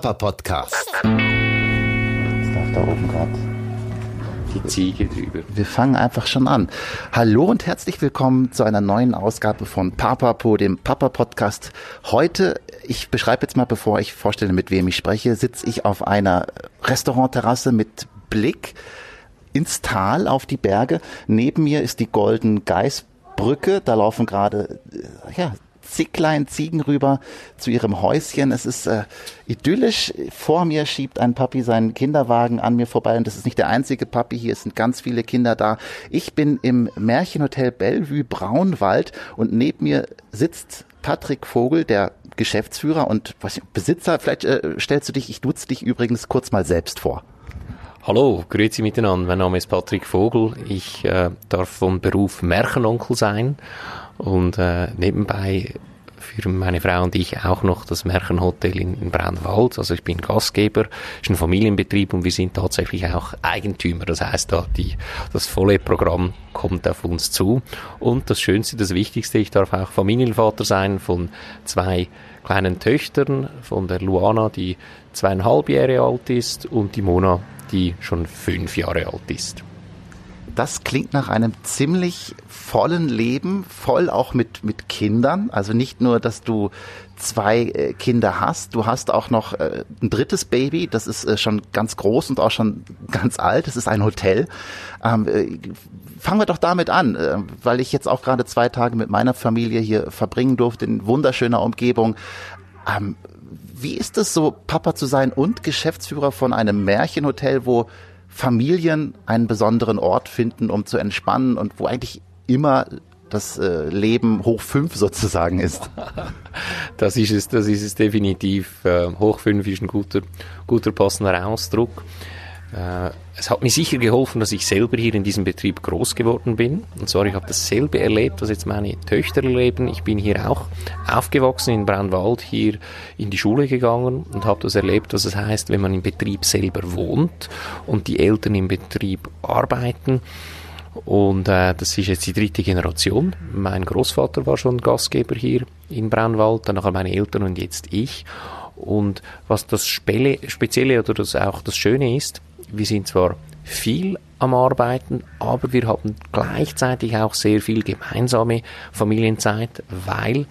Papa Podcast. Jetzt läuft da oben gerade die Ziege drüber. Wir fangen einfach schon an. Hallo und herzlich willkommen zu einer neuen Ausgabe von Papapo, dem Papa Podcast. Heute, ich beschreibe jetzt mal, bevor ich vorstelle, mit wem ich spreche, sitze ich auf einer Restaurantterrasse mit Blick ins Tal auf die Berge. Neben mir ist die Golden Geißbrücke. Da laufen gerade ja, Zicklein Ziegen rüber zu ihrem Häuschen. Es ist äh, idyllisch. Vor mir schiebt ein Papi seinen Kinderwagen an mir vorbei und das ist nicht der einzige Papi. Hier sind ganz viele Kinder da. Ich bin im Märchenhotel Bellevue Braunwald und neben mir sitzt Patrick Vogel, der Geschäftsführer und was, Besitzer. Vielleicht äh, stellst du dich, ich duze dich übrigens kurz mal selbst vor. Hallo, grüezi miteinander. Mein Name ist Patrick Vogel. Ich äh, darf vom Beruf Märchenonkel sein und äh, nebenbei führen meine Frau und ich auch noch das Märchenhotel in, in Braunwald. Also ich bin Gastgeber, ist ein Familienbetrieb und wir sind tatsächlich auch Eigentümer. Das heißt, da die, das volle Programm kommt auf uns zu. Und das Schönste, das Wichtigste, ich darf auch Familienvater sein von zwei kleinen Töchtern, von der Luana, die zweieinhalb Jahre alt ist, und die Mona, die schon fünf Jahre alt ist das klingt nach einem ziemlich vollen Leben, voll auch mit, mit Kindern. Also nicht nur, dass du zwei äh, Kinder hast, du hast auch noch äh, ein drittes Baby, das ist äh, schon ganz groß und auch schon ganz alt, das ist ein Hotel. Ähm, äh, fangen wir doch damit an, weil ich jetzt auch gerade zwei Tage mit meiner Familie hier verbringen durfte, in wunderschöner Umgebung. Ähm, wie ist es so, Papa zu sein und Geschäftsführer von einem Märchenhotel, wo Familien einen besonderen Ort finden, um zu entspannen und wo eigentlich immer das äh, Leben hoch fünf sozusagen ist. Das ist es, das ist es definitiv. Äh, hoch fünf ist ein guter, guter passender Ausdruck. Äh, es hat mir sicher geholfen, dass ich selber hier in diesem Betrieb groß geworden bin. Und zwar, ich habe dasselbe erlebt, was jetzt meine Töchter erleben. Ich bin hier auch aufgewachsen in Braunwald, hier in die Schule gegangen und habe das erlebt, was es heißt, wenn man im Betrieb selber wohnt und die Eltern im Betrieb arbeiten. Und äh, das ist jetzt die dritte Generation. Mein Großvater war schon Gastgeber hier in Braunwald, dann nachher meine Eltern und jetzt ich. Und was das Spezielle oder das auch das Schöne ist, wir sind zwar viel am Arbeiten, aber wir haben gleichzeitig auch sehr viel gemeinsame Familienzeit, weil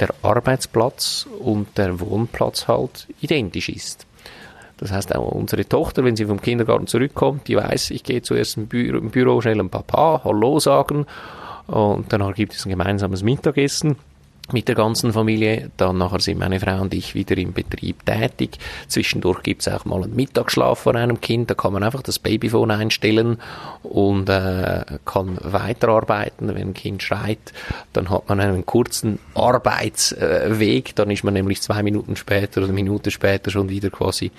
der Arbeitsplatz und der Wohnplatz halt identisch ist. Das heißt, auch unsere Tochter, wenn sie vom Kindergarten zurückkommt, die weiß, ich gehe zuerst im Büro, im Büro schnell ein Papa, Hallo sagen und danach gibt es ein gemeinsames Mittagessen mit der ganzen Familie. Dann nachher sind meine Frau und ich wieder im Betrieb tätig. Zwischendurch gibt es auch mal einen Mittagsschlaf von einem Kind. Da kann man einfach das Babyphone einstellen und äh, kann weiterarbeiten. Wenn ein Kind schreit, dann hat man einen kurzen Arbeitsweg. Dann ist man nämlich zwei Minuten später oder eine Minute später schon wieder quasi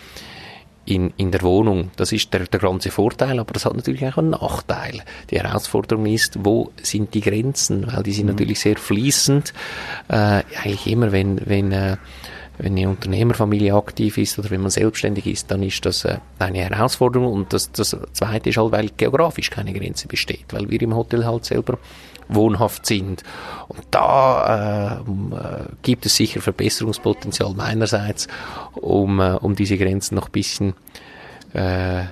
in, in der Wohnung. Das ist der, der ganze Vorteil, aber das hat natürlich auch einen Nachteil. Die Herausforderung ist, wo sind die Grenzen? Weil die sind mhm. natürlich sehr fließend. Äh, eigentlich immer, wenn, wenn, äh, wenn eine Unternehmerfamilie aktiv ist oder wenn man selbstständig ist, dann ist das äh, eine Herausforderung. Und das, das Zweite ist halt, weil geografisch keine Grenze besteht, weil wir im Hotel halt selber wohnhaft sind. Und da äh, äh, gibt es sicher Verbesserungspotenzial meinerseits, um, äh, um diese Grenzen noch ein bisschen äh,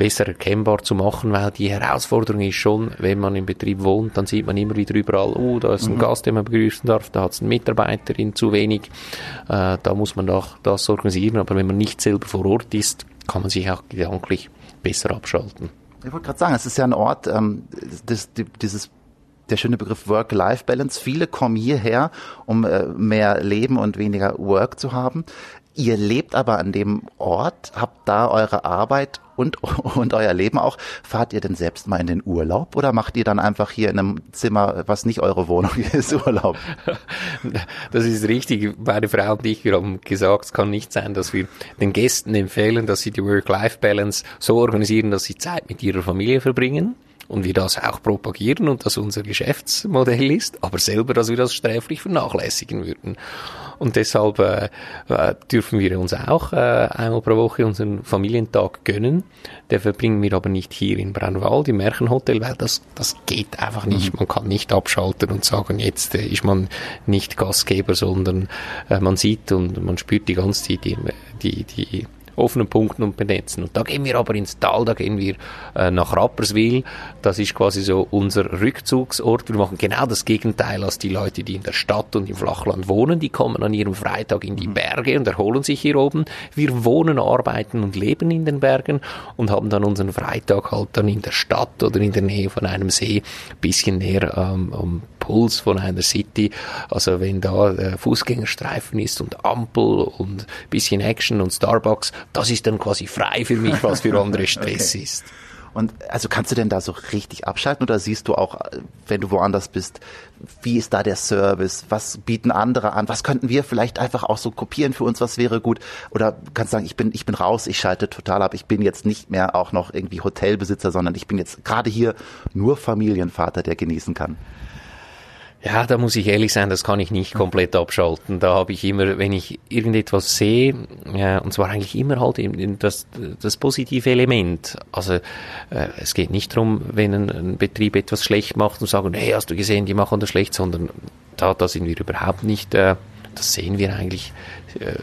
besser erkennbar zu machen, weil die Herausforderung ist schon, wenn man im Betrieb wohnt, dann sieht man immer wieder überall, oh, da ist ein mhm. Gast, den man begrüßen darf, da hat es eine Mitarbeiterin zu wenig, äh, da muss man doch das organisieren, aber wenn man nicht selber vor Ort ist, kann man sich auch gedanklich besser abschalten. Ich wollte gerade sagen, es ist ja ein Ort, ähm, das, dieses der schöne Begriff Work-Life-Balance. Viele kommen hierher, um äh, mehr Leben und weniger Work zu haben. Ihr lebt aber an dem Ort, habt da eure Arbeit und, und euer Leben auch. Fahrt ihr denn selbst mal in den Urlaub oder macht ihr dann einfach hier in einem Zimmer, was nicht eure Wohnung ist, Urlaub? Das ist richtig. Meine Frau und ich, wir haben gesagt, es kann nicht sein, dass wir den Gästen empfehlen, dass sie die Work-Life-Balance so organisieren, dass sie Zeit mit ihrer Familie verbringen und wir das auch propagieren und das unser Geschäftsmodell ist, aber selber, dass wir das sträflich vernachlässigen würden. Und deshalb äh, äh, dürfen wir uns auch äh, einmal pro Woche unseren Familientag gönnen. Der verbringen wir aber nicht hier in Braunwald im Märchenhotel, weil das, das geht einfach nicht. Mhm. Man kann nicht abschalten und sagen, jetzt äh, ist man nicht Gastgeber, sondern äh, man sieht und man spürt die ganze Zeit die, die, die offenen Punkten und benetzen. Und da gehen wir aber ins Tal, da gehen wir äh, nach Rapperswil. Das ist quasi so unser Rückzugsort. Wir machen genau das Gegenteil als die Leute, die in der Stadt und im Flachland wohnen. Die kommen an ihrem Freitag in die mhm. Berge und erholen sich hier oben. Wir wohnen, arbeiten und leben in den Bergen und haben dann unseren Freitag halt dann in der Stadt oder in der Nähe von einem See, bisschen näher ähm, am Puls von einer City. Also wenn da der Fußgängerstreifen ist und Ampel und bisschen Action und Starbucks, das ist dann quasi frei für mich, was für andere Stress okay. ist. Und also kannst du denn da so richtig abschalten oder siehst du auch, wenn du woanders bist, wie ist da der Service? Was bieten andere an? Was könnten wir vielleicht einfach auch so kopieren für uns? Was wäre gut? Oder kannst du sagen, ich bin, ich bin raus, ich schalte total ab. Ich bin jetzt nicht mehr auch noch irgendwie Hotelbesitzer, sondern ich bin jetzt gerade hier nur Familienvater, der genießen kann. Ja, da muss ich ehrlich sein, das kann ich nicht komplett abschalten. Da habe ich immer, wenn ich irgendetwas sehe, ja, und zwar eigentlich immer halt das, das positive Element. Also äh, es geht nicht darum, wenn ein, ein, Betrieb etwas schlecht macht und sagen, hey, hast du gesehen, die machen das schlecht, sondern da, da sind wir überhaupt nicht, äh, das sehen wir eigentlich äh,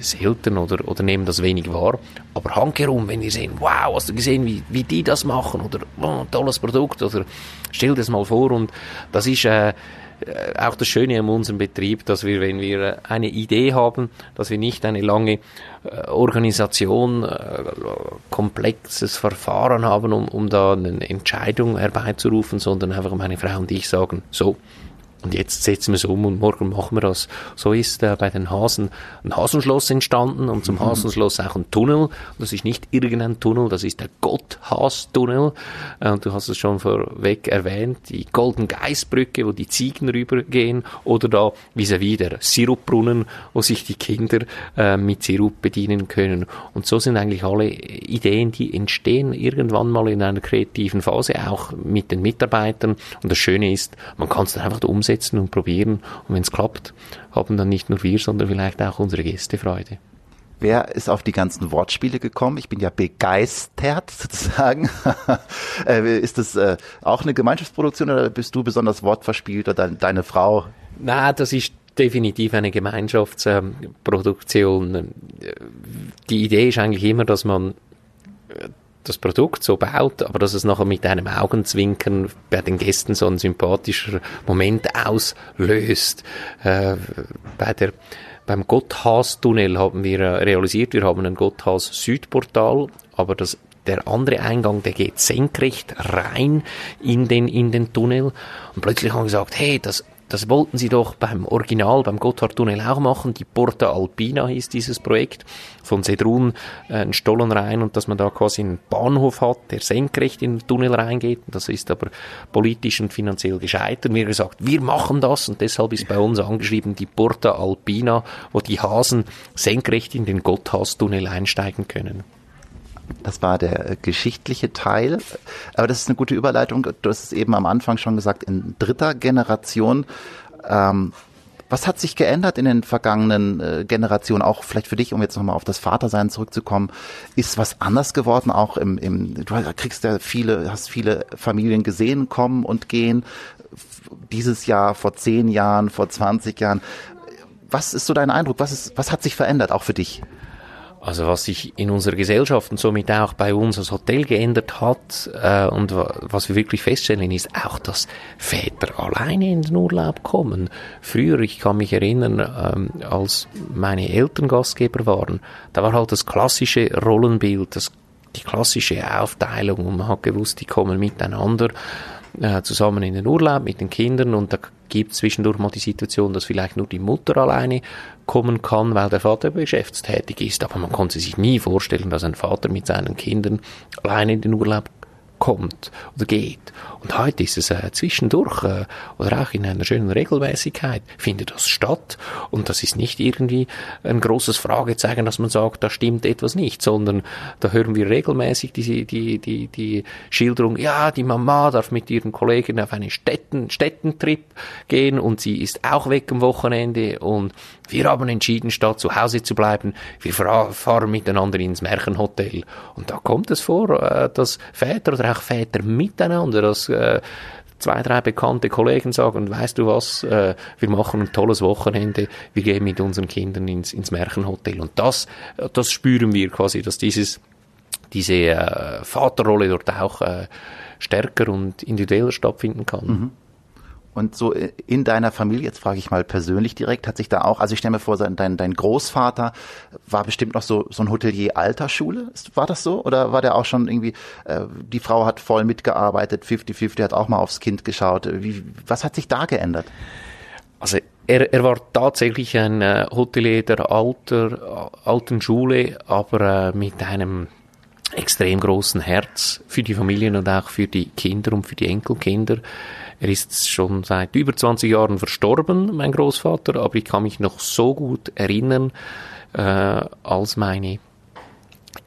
selten oder, oder nehmen das wenig wahr. Aber handkerum, wenn wir sehen, wow, hast du gesehen, wie, wie die das machen oder oh, tolles Produkt oder stell dir das mal vor und das ist äh, äh, auch das Schöne an unserem Betrieb, dass wir, wenn wir eine Idee haben, dass wir nicht eine lange äh, Organisation, äh, komplexes Verfahren haben, um, um da eine Entscheidung herbeizurufen, sondern einfach meine Frau und ich sagen, so, und jetzt setzen wir es um und morgen machen wir das. So ist äh, bei den Hasen ein Hasenschloss entstanden und zum mhm. Hasenschloss auch ein Tunnel. Das ist nicht irgendein Tunnel, das ist der Gotthas-Tunnel. Äh, und du hast es schon vorweg erwähnt, die Golden Geistbrücke, wo die Ziegen rübergehen oder da vis-à-vis der Sirupbrunnen, wo sich die Kinder äh, mit Sirup bedienen können. Und so sind eigentlich alle Ideen, die entstehen irgendwann mal in einer kreativen Phase, auch mit den Mitarbeitern. Und das Schöne ist, man kann es dann einfach umsetzen umsetzen und probieren. Und wenn es klappt, haben dann nicht nur wir, sondern vielleicht auch unsere Gäste Freude. Wer ist auf die ganzen Wortspiele gekommen? Ich bin ja begeistert sozusagen. Äh, ist das äh, auch eine Gemeinschaftsproduktion oder bist du besonders wortverspielt oder deine Frau? Na, das ist definitiv eine Gemeinschaftsproduktion. Die Idee ist eigentlich immer, dass man das Produkt so baut, aber dass es nachher mit einem Augenzwinkern bei den Gästen so ein sympathischer Moment auslöst. Äh, bei der beim Gotthas-Tunnel haben wir realisiert, wir haben ein Gotthas-Südportal, aber das der andere Eingang, der geht senkrecht rein in den, in den Tunnel. Und plötzlich haben wir gesagt, hey, das das wollten sie doch beim Original, beim Gotthardtunnel auch machen. Die Porta Alpina hieß dieses Projekt. Von Sedrun äh, ein Stollen rein und dass man da quasi einen Bahnhof hat, der senkrecht in den Tunnel reingeht. Das ist aber politisch und finanziell gescheitert. Wir haben gesagt, wir machen das und deshalb ist bei uns angeschrieben die Porta Alpina, wo die Hasen senkrecht in den Gotthardtunnel einsteigen können. Das war der äh, geschichtliche Teil. Aber das ist eine gute Überleitung. Du hast es eben am Anfang schon gesagt, in dritter Generation. Ähm, was hat sich geändert in den vergangenen äh, Generationen? Auch vielleicht für dich, um jetzt nochmal auf das Vatersein zurückzukommen. Ist was anders geworden? Auch im, im, du kriegst ja viele, hast viele Familien gesehen, kommen und gehen. Dieses Jahr, vor zehn Jahren, vor 20 Jahren. Was ist so dein Eindruck? Was ist, was hat sich verändert, auch für dich? Also was sich in unserer Gesellschaft und somit auch bei uns als Hotel geändert hat äh, und was wir wirklich feststellen ist auch, dass Väter alleine in den Urlaub kommen. Früher, ich kann mich erinnern, ähm, als meine Eltern Gastgeber waren, da war halt das klassische Rollenbild, das, die klassische Aufteilung und man hat gewusst, die kommen miteinander äh, zusammen in den Urlaub mit den Kindern und da gibt zwischendurch mal die Situation, dass vielleicht nur die Mutter alleine kommen kann, weil der Vater geschäftstätig ist. Aber man konnte sich nie vorstellen, dass ein Vater mit seinen Kindern alleine in den Urlaub kommt oder geht. Und heute ist es äh, zwischendurch äh, oder auch in einer schönen Regelmäßigkeit findet das statt. Und das ist nicht irgendwie ein großes Fragezeichen, dass man sagt, da stimmt etwas nicht, sondern da hören wir regelmäßig die, die, die, die Schilderung, ja, die Mama darf mit ihren Kollegen auf einen Städten, Städtentrip gehen und sie ist auch weg am Wochenende und Wir haben entschieden, statt zu Hause zu bleiben, wir fahren miteinander ins Märchenhotel. Und da kommt es vor, äh, dass Väter oder auch Väter miteinander, dass äh, zwei, drei bekannte Kollegen sagen, weißt du was, äh, wir machen ein tolles Wochenende, wir gehen mit unseren Kindern ins, ins Märchenhotel. Und das, das spüren wir quasi, dass dieses, diese äh, Vaterrolle dort auch äh, stärker und individueller stattfinden kann. Mhm. Und so in deiner Familie, jetzt frage ich mal persönlich direkt, hat sich da auch, also ich stelle mir vor, dein, dein Großvater war bestimmt noch so, so ein Hotelier Altersschule. War das so? Oder war der auch schon irgendwie, äh, die Frau hat voll mitgearbeitet, 50-50, hat auch mal aufs Kind geschaut. Wie, was hat sich da geändert? Also er, er war tatsächlich ein äh, Hotelier der alter, alten Schule, aber äh, mit einem extrem großen Herz für die Familien und auch für die Kinder und für die Enkelkinder. Er ist schon seit über 20 Jahren verstorben, mein Großvater, aber ich kann mich noch so gut erinnern, äh, als meine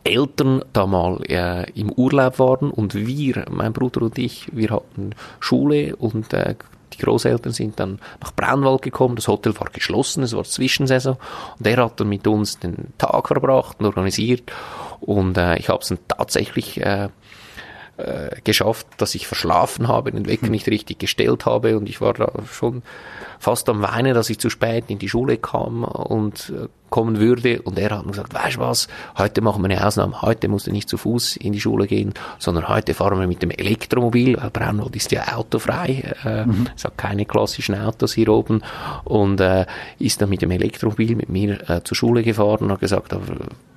Eltern da mal äh, im Urlaub waren und wir, mein Bruder und ich, wir hatten Schule und äh, die Großeltern sind dann nach Braunwald gekommen, das Hotel war geschlossen, es war Zwischensaison. Und er hat dann mit uns den Tag verbracht und organisiert und äh, ich habe es dann tatsächlich äh, äh, geschafft, dass ich verschlafen habe, den Wecker nicht richtig gestellt habe. Und ich war da schon fast am Weinen, dass ich zu spät in die Schule kam. Und äh, kommen würde. Und er hat mir gesagt, weißt du was, heute machen wir eine Ausnahme. Heute musst du nicht zu Fuß in die Schule gehen, sondern heute fahren wir mit dem Elektromobil, weil Braunwald ist ja autofrei. Äh, mhm. Es hat keine klassischen Autos hier oben. Und äh, ist dann mit dem Elektromobil mit mir äh, zur Schule gefahren und hat gesagt,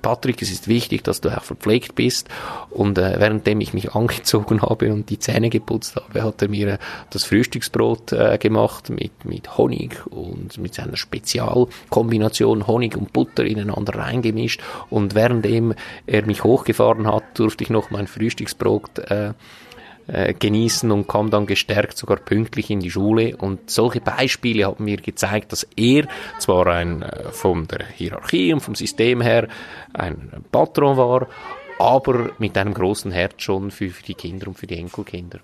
Patrick, es ist wichtig, dass du auch verpflegt bist. Und äh, währenddem ich mich angezogen habe und die Zähne geputzt habe, hat er mir äh, das Frühstücksbrot äh, gemacht mit, mit Honig und mit seiner Spezialkombination Honig und Butter ineinander reingemischt. Und währenddem er mich hochgefahren hat, durfte ich noch mein Frühstücksbrot äh, äh, genießen und kam dann gestärkt sogar pünktlich in die Schule. Und solche Beispiele haben mir gezeigt, dass er zwar ein äh, von der Hierarchie und vom System her ein Patron war, aber mit einem großen Herz schon für, für die Kinder und für die Enkelkinder.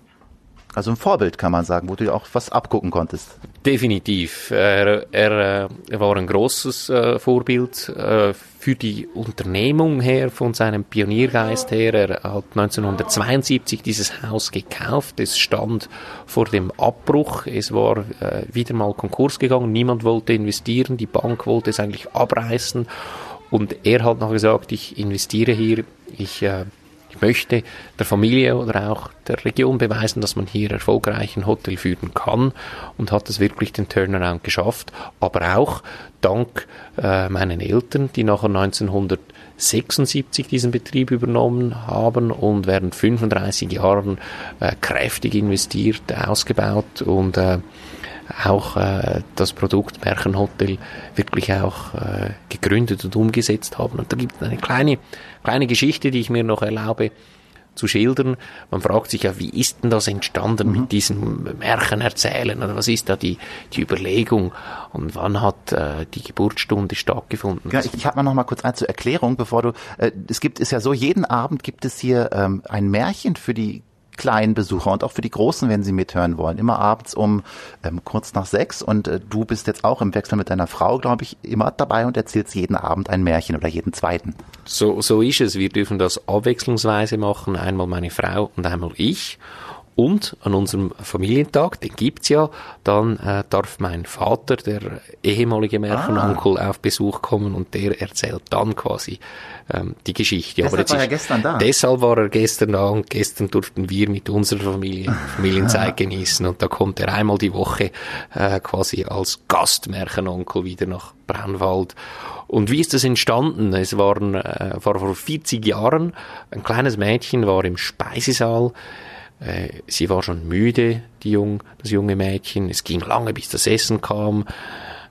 Also ein Vorbild kann man sagen, wo du auch was abgucken konntest. Definitiv. Er, er, er war ein großes äh, Vorbild äh, für die Unternehmung her, von seinem Pioniergeist her. Er hat 1972 dieses Haus gekauft. Es stand vor dem Abbruch. Es war äh, wieder mal Konkurs gegangen. Niemand wollte investieren. Die Bank wollte es eigentlich abreißen. Und er hat noch gesagt, ich investiere hier. Ich äh, ich möchte der Familie oder auch der Region beweisen, dass man hier erfolgreich ein Hotel führen kann und hat es wirklich den Turnaround geschafft. Aber auch dank äh, meinen Eltern, die nachher 1976 diesen Betrieb übernommen haben und während 35 Jahren äh, kräftig investiert, ausgebaut und äh, auch äh, das Produkt Märchenhotel wirklich auch äh, gegründet und umgesetzt haben. Und da gibt es eine kleine, kleine Geschichte, die ich mir noch erlaube zu schildern. Man fragt sich ja, wie ist denn das entstanden mhm. mit diesem Märchen erzählen oder was ist da die, die Überlegung und wann hat äh, die Geburtsstunde stattgefunden? Ja, ich, ich habe mal noch mal kurz eine zur Erklärung, bevor du, äh, es gibt, ist ja so, jeden Abend gibt es hier ähm, ein Märchen für die kleinen Besucher und auch für die Großen, wenn sie mithören wollen. Immer abends um ähm, kurz nach sechs und äh, du bist jetzt auch im Wechsel mit deiner Frau, glaube ich, immer dabei und erzählst jeden Abend ein Märchen oder jeden zweiten. So, so ist es. Wir dürfen das abwechslungsweise machen. Einmal meine Frau und einmal ich. Und an unserem Familientag, den gibt's ja, dann äh, darf mein Vater, der ehemalige Märchenonkel, ah. auf Besuch kommen und der erzählt dann quasi ähm, die Geschichte. Deshalb Aber war er gestern da. Deshalb war er gestern da und gestern durften wir mit unserer Familie Familienzeit genießen und da kommt er einmal die Woche äh, quasi als Gastmärchenonkel wieder nach Braunwald. Und wie ist das entstanden? Es waren äh, war vor 40 Jahren, ein kleines Mädchen war im Speisesaal äh, sie war schon müde, die jung, das junge Mädchen. Es ging lange, bis das Essen kam.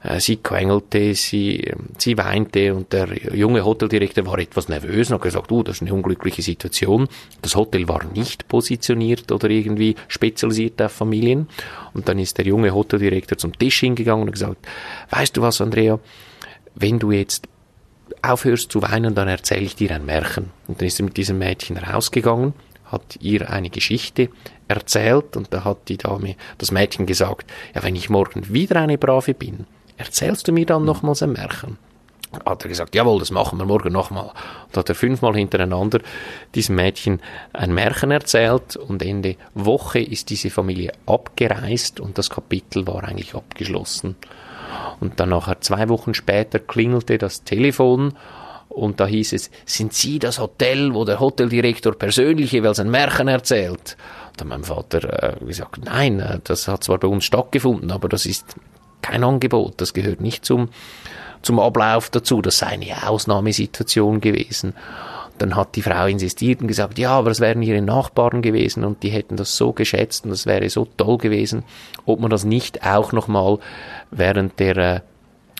Äh, sie quengelte, sie, ähm, sie weinte und der junge Hoteldirektor war etwas nervös und hat gesagt, uh, das ist eine unglückliche Situation. Das Hotel war nicht positioniert oder irgendwie spezialisiert auf Familien. Und dann ist der junge Hoteldirektor zum Tisch hingegangen und gesagt, weißt du was, Andrea, wenn du jetzt aufhörst zu weinen, dann erzähle ich dir ein Märchen. Und dann ist er mit diesem Mädchen rausgegangen hat ihr eine Geschichte erzählt und da hat die Dame, das Mädchen gesagt, ja, wenn ich morgen wieder eine Brave bin, erzählst du mir dann nochmals ein Märchen? hat er gesagt, jawohl, das machen wir morgen nochmal. Und hat er fünfmal hintereinander diesem Mädchen ein Märchen erzählt und Ende Woche ist diese Familie abgereist und das Kapitel war eigentlich abgeschlossen. Und dann nachher zwei Wochen später klingelte das Telefon und da hieß es, sind Sie das Hotel, wo der Hoteldirektor persönlich jeweils ein Märchen erzählt? Und dann mein Vater äh, gesagt, nein, äh, das hat zwar bei uns stattgefunden, aber das ist kein Angebot, das gehört nicht zum zum Ablauf dazu. Das sei eine Ausnahmesituation gewesen. Dann hat die Frau insistiert und gesagt, ja, aber es wären ihre Nachbarn gewesen und die hätten das so geschätzt und das wäre so toll gewesen, ob man das nicht auch nochmal während der äh,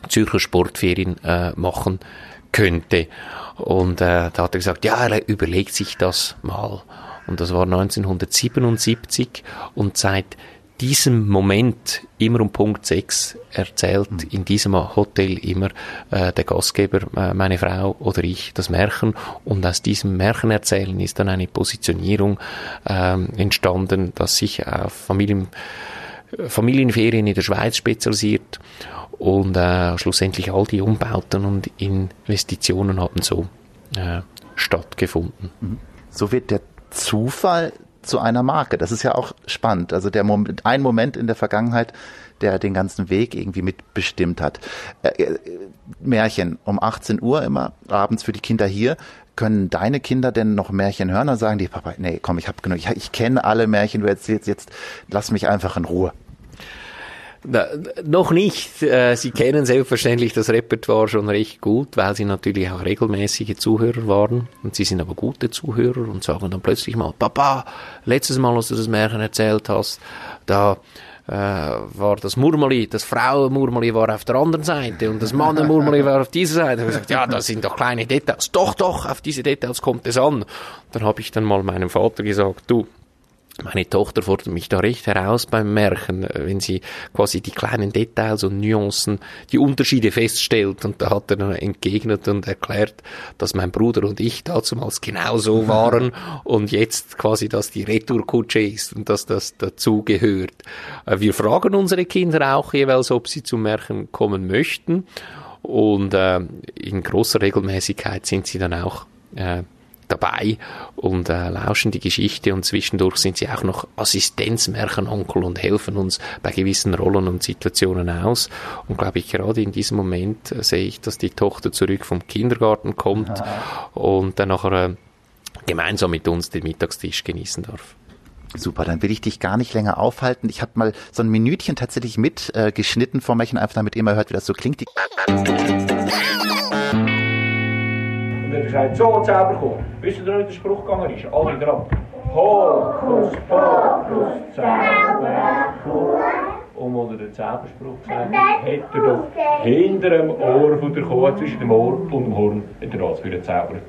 Zürcher Sportferien äh, machen könnte. Und äh, da hat er gesagt, ja, er überlegt sich das mal. Und das war 1977 und seit diesem Moment immer um Punkt 6 erzählt mhm. in diesem Hotel immer äh, der Gastgeber, äh, meine Frau oder ich, das Märchen. Und aus diesem Märchenerzählen ist dann eine Positionierung ähm, entstanden, dass sich auf Familien, Familienferien in der Schweiz spezialisiert und äh, schlussendlich all die Umbauten und Investitionen haben so äh, stattgefunden. Mhm. So wird der Zufall zu einer Marke. Das ist ja auch spannend. Also der Moment, ein Moment in der Vergangenheit, der den ganzen Weg irgendwie mitbestimmt hat. Äh, äh, Märchen um 18 Uhr immer abends für die Kinder hier. Können deine Kinder denn noch Märchen hören? Dann sagen die, Papa, nee, komm, ich habe genug. Ich, ich kenne alle Märchen, du erzählst jetzt, lass mich einfach in Ruhe. Na, noch nicht. Äh, sie kennen selbstverständlich das Repertoire schon recht gut, weil sie natürlich auch regelmäßige Zuhörer waren. Und sie sind aber gute Zuhörer und sagen dann plötzlich mal, Papa, letztes Mal, als du das Märchen erzählt hast, da äh, war das Murmeli, das Frauenmurmeli war auf der anderen Seite und das Mannenmurmeli war auf dieser Seite. Und ich gesagt, ja, das sind doch kleine Details. Doch, doch, auf diese Details kommt es an. Dann habe ich dann mal meinem Vater gesagt, du, meine Tochter fordert mich da recht heraus beim Märchen, wenn sie quasi die kleinen Details und Nuancen, die Unterschiede feststellt. Und da hat er dann entgegnet und erklärt, dass mein Bruder und ich damals genauso waren und jetzt quasi das die Retourkutsche ist und dass das dazugehört. Äh, wir fragen unsere Kinder auch jeweils, ob sie zum Märchen kommen möchten. Und äh, in großer Regelmäßigkeit sind sie dann auch äh, dabei und äh, lauschen die Geschichte und zwischendurch sind sie auch noch Assistenzmärchenonkel und helfen uns bei gewissen Rollen und Situationen aus. Und glaube ich, gerade in diesem Moment äh, sehe ich, dass die Tochter zurück vom Kindergarten kommt ja. und dann nachher äh, gemeinsam mit uns den Mittagstisch genießen darf. Super, dann will ich dich gar nicht länger aufhalten. Ich habe mal so ein Minütchen tatsächlich mitgeschnitten äh, vom Märchen, einfach damit ihr mal hört, wie das so klingt. Die er sagt, so hat es selber kommen. Wisst ihr, wie der Spruch gegangen ist? Alle dran. Hokus pokus Zauberkuh. Um unter den Zauberspruch zu sagen, hat er doch hinter dem Ohr von der Kuh, zwischen dem Ohr und dem Horn, er das wieder gezaubert.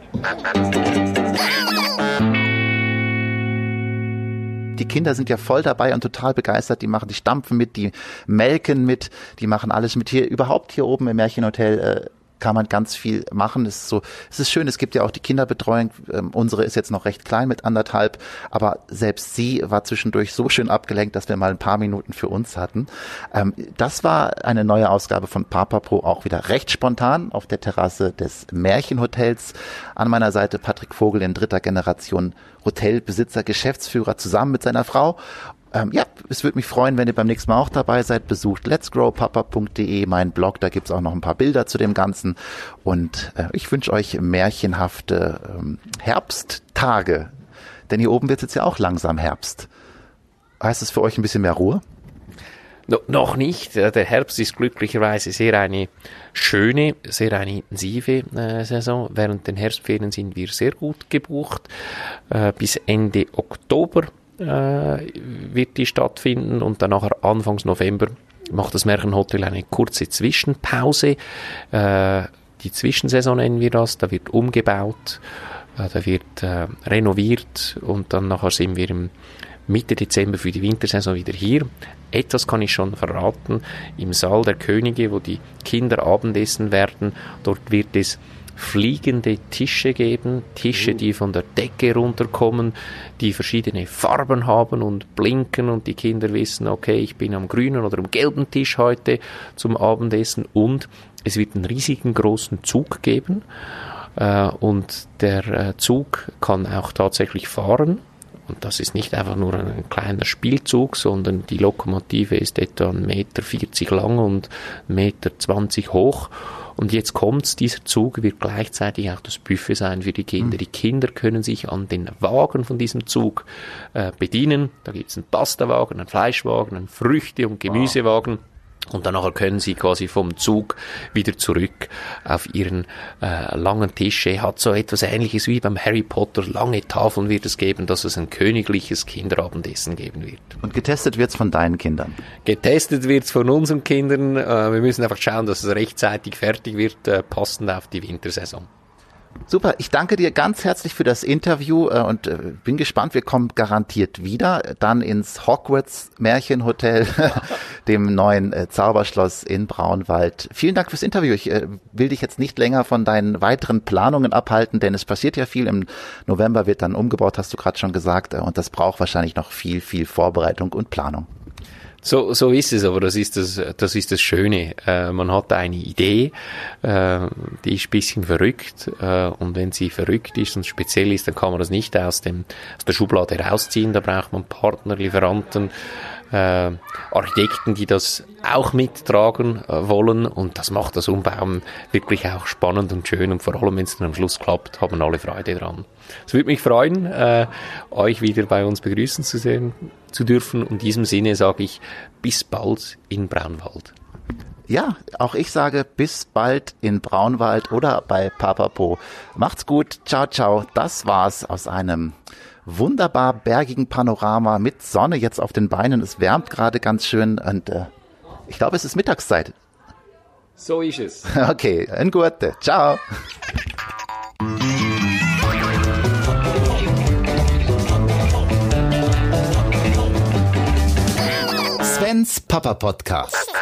die Kinder sind ja voll dabei und total begeistert. Die machen, die stampfen mit, die melken mit, die machen alles mit. Hier überhaupt hier oben im Märchenhotel äh, kann man ganz viel machen. Es ist so, es ist schön, es gibt ja auch die Kinderbetreuung. Ähm, unsere ist jetzt noch recht klein mit anderthalb, aber selbst sie war zwischendurch so schön abgelenkt, dass wir mal ein paar Minuten für uns hatten. Ähm, das war eine neue Ausgabe von Papa Pro, auch wieder recht spontan auf der Terrasse des Märchenhotels. An meiner Seite Patrick Vogel in dritter Generation Hotelbesitzer, Geschäftsführer zusammen mit seiner Frau ähm, ja, es würde mich freuen, wenn ihr beim nächsten Mal auch dabei seid. Besucht letsgrowpapa.de, mein Blog, da gibt's auch noch ein paar Bilder zu dem Ganzen. Und äh, ich wünsche euch märchenhafte ähm, Herbsttage. Denn hier oben wird jetzt ja auch langsam Herbst. Heißt es für euch ein bisschen mehr Ruhe? No, noch nicht. Der Herbst ist glücklicherweise sehr eine schöne, sehr eine intensive äh, Saison. Während den Herbstferien sind wir sehr gut gebucht. Äh, bis Ende Oktober äh, wird die stattfinden und dann nachher Anfangs November macht das Märchenhotel eine kurze Zwischenpause. Äh, die Zwischensaison nennen wir das, da wird umgebaut, äh, da wird äh, renoviert und dann nachher sind wir im Mitte Dezember für die Wintersaison wieder hier. Etwas kann ich schon verraten. Im Saal der Könige, wo die Kinder Abendessen werden, dort wird es fliegende Tische geben, Tische, die von der Decke runterkommen, die verschiedene Farben haben und blinken. Und die Kinder wissen, okay, ich bin am grünen oder am gelben Tisch heute zum Abendessen. Und es wird einen riesigen großen Zug geben. Äh, und der äh, Zug kann auch tatsächlich fahren. Und das ist nicht einfach nur ein kleiner Spielzug, sondern die Lokomotive ist etwa 1,40 Meter lang und 1,20 Meter hoch. Und jetzt kommt's, dieser Zug wird gleichzeitig auch das Buffet sein für die Kinder. Mhm. Die Kinder können sich an den Wagen von diesem Zug äh, bedienen. Da gibt's einen Pastawagen, einen Fleischwagen, einen Früchte- und Gemüsewagen. Wow. Und danach können sie quasi vom Zug wieder zurück auf ihren äh, langen Tisch. Er hat so etwas ähnliches wie beim Harry Potter. Lange Tafeln wird es geben, dass es ein königliches Kinderabendessen geben wird. Und getestet wird's von deinen Kindern? Getestet wird's von unseren Kindern. Äh, wir müssen einfach schauen, dass es rechtzeitig fertig wird, äh, passend auf die Wintersaison. Super, ich danke dir ganz herzlich für das Interview äh, und äh, bin gespannt, wir kommen garantiert wieder, dann ins Hogwarts Märchenhotel, dem neuen äh, Zauberschloss in Braunwald. Vielen Dank fürs Interview. Ich äh, will dich jetzt nicht länger von deinen weiteren Planungen abhalten, denn es passiert ja viel. Im November wird dann umgebaut, hast du gerade schon gesagt, äh, und das braucht wahrscheinlich noch viel, viel Vorbereitung und Planung. So, so ist es, aber das ist das, das ist das Schöne. Äh, man hat eine Idee, äh, die ist ein bisschen verrückt, äh, und wenn sie verrückt ist und speziell ist, dann kann man das nicht aus dem, aus der Schublade rausziehen, da braucht man Partner, Lieferanten, äh, Architekten, die das auch mittragen äh, wollen und das macht das Umbauen wirklich auch spannend und schön und vor allem, wenn es dann am Schluss klappt, haben alle Freude dran. Es würde mich freuen, äh, euch wieder bei uns begrüßen zu sehen, zu dürfen. In diesem Sinne sage ich bis bald in Braunwald. Ja, auch ich sage bis bald in Braunwald oder bei Papapo. Macht's gut, ciao, ciao. Das war's aus einem wunderbar bergigen Panorama mit Sonne jetzt auf den Beinen. Es wärmt gerade ganz schön und äh, ich glaube, es ist Mittagszeit. So ist es. Okay, ein Gute. Ciao. Svens Papa Podcast.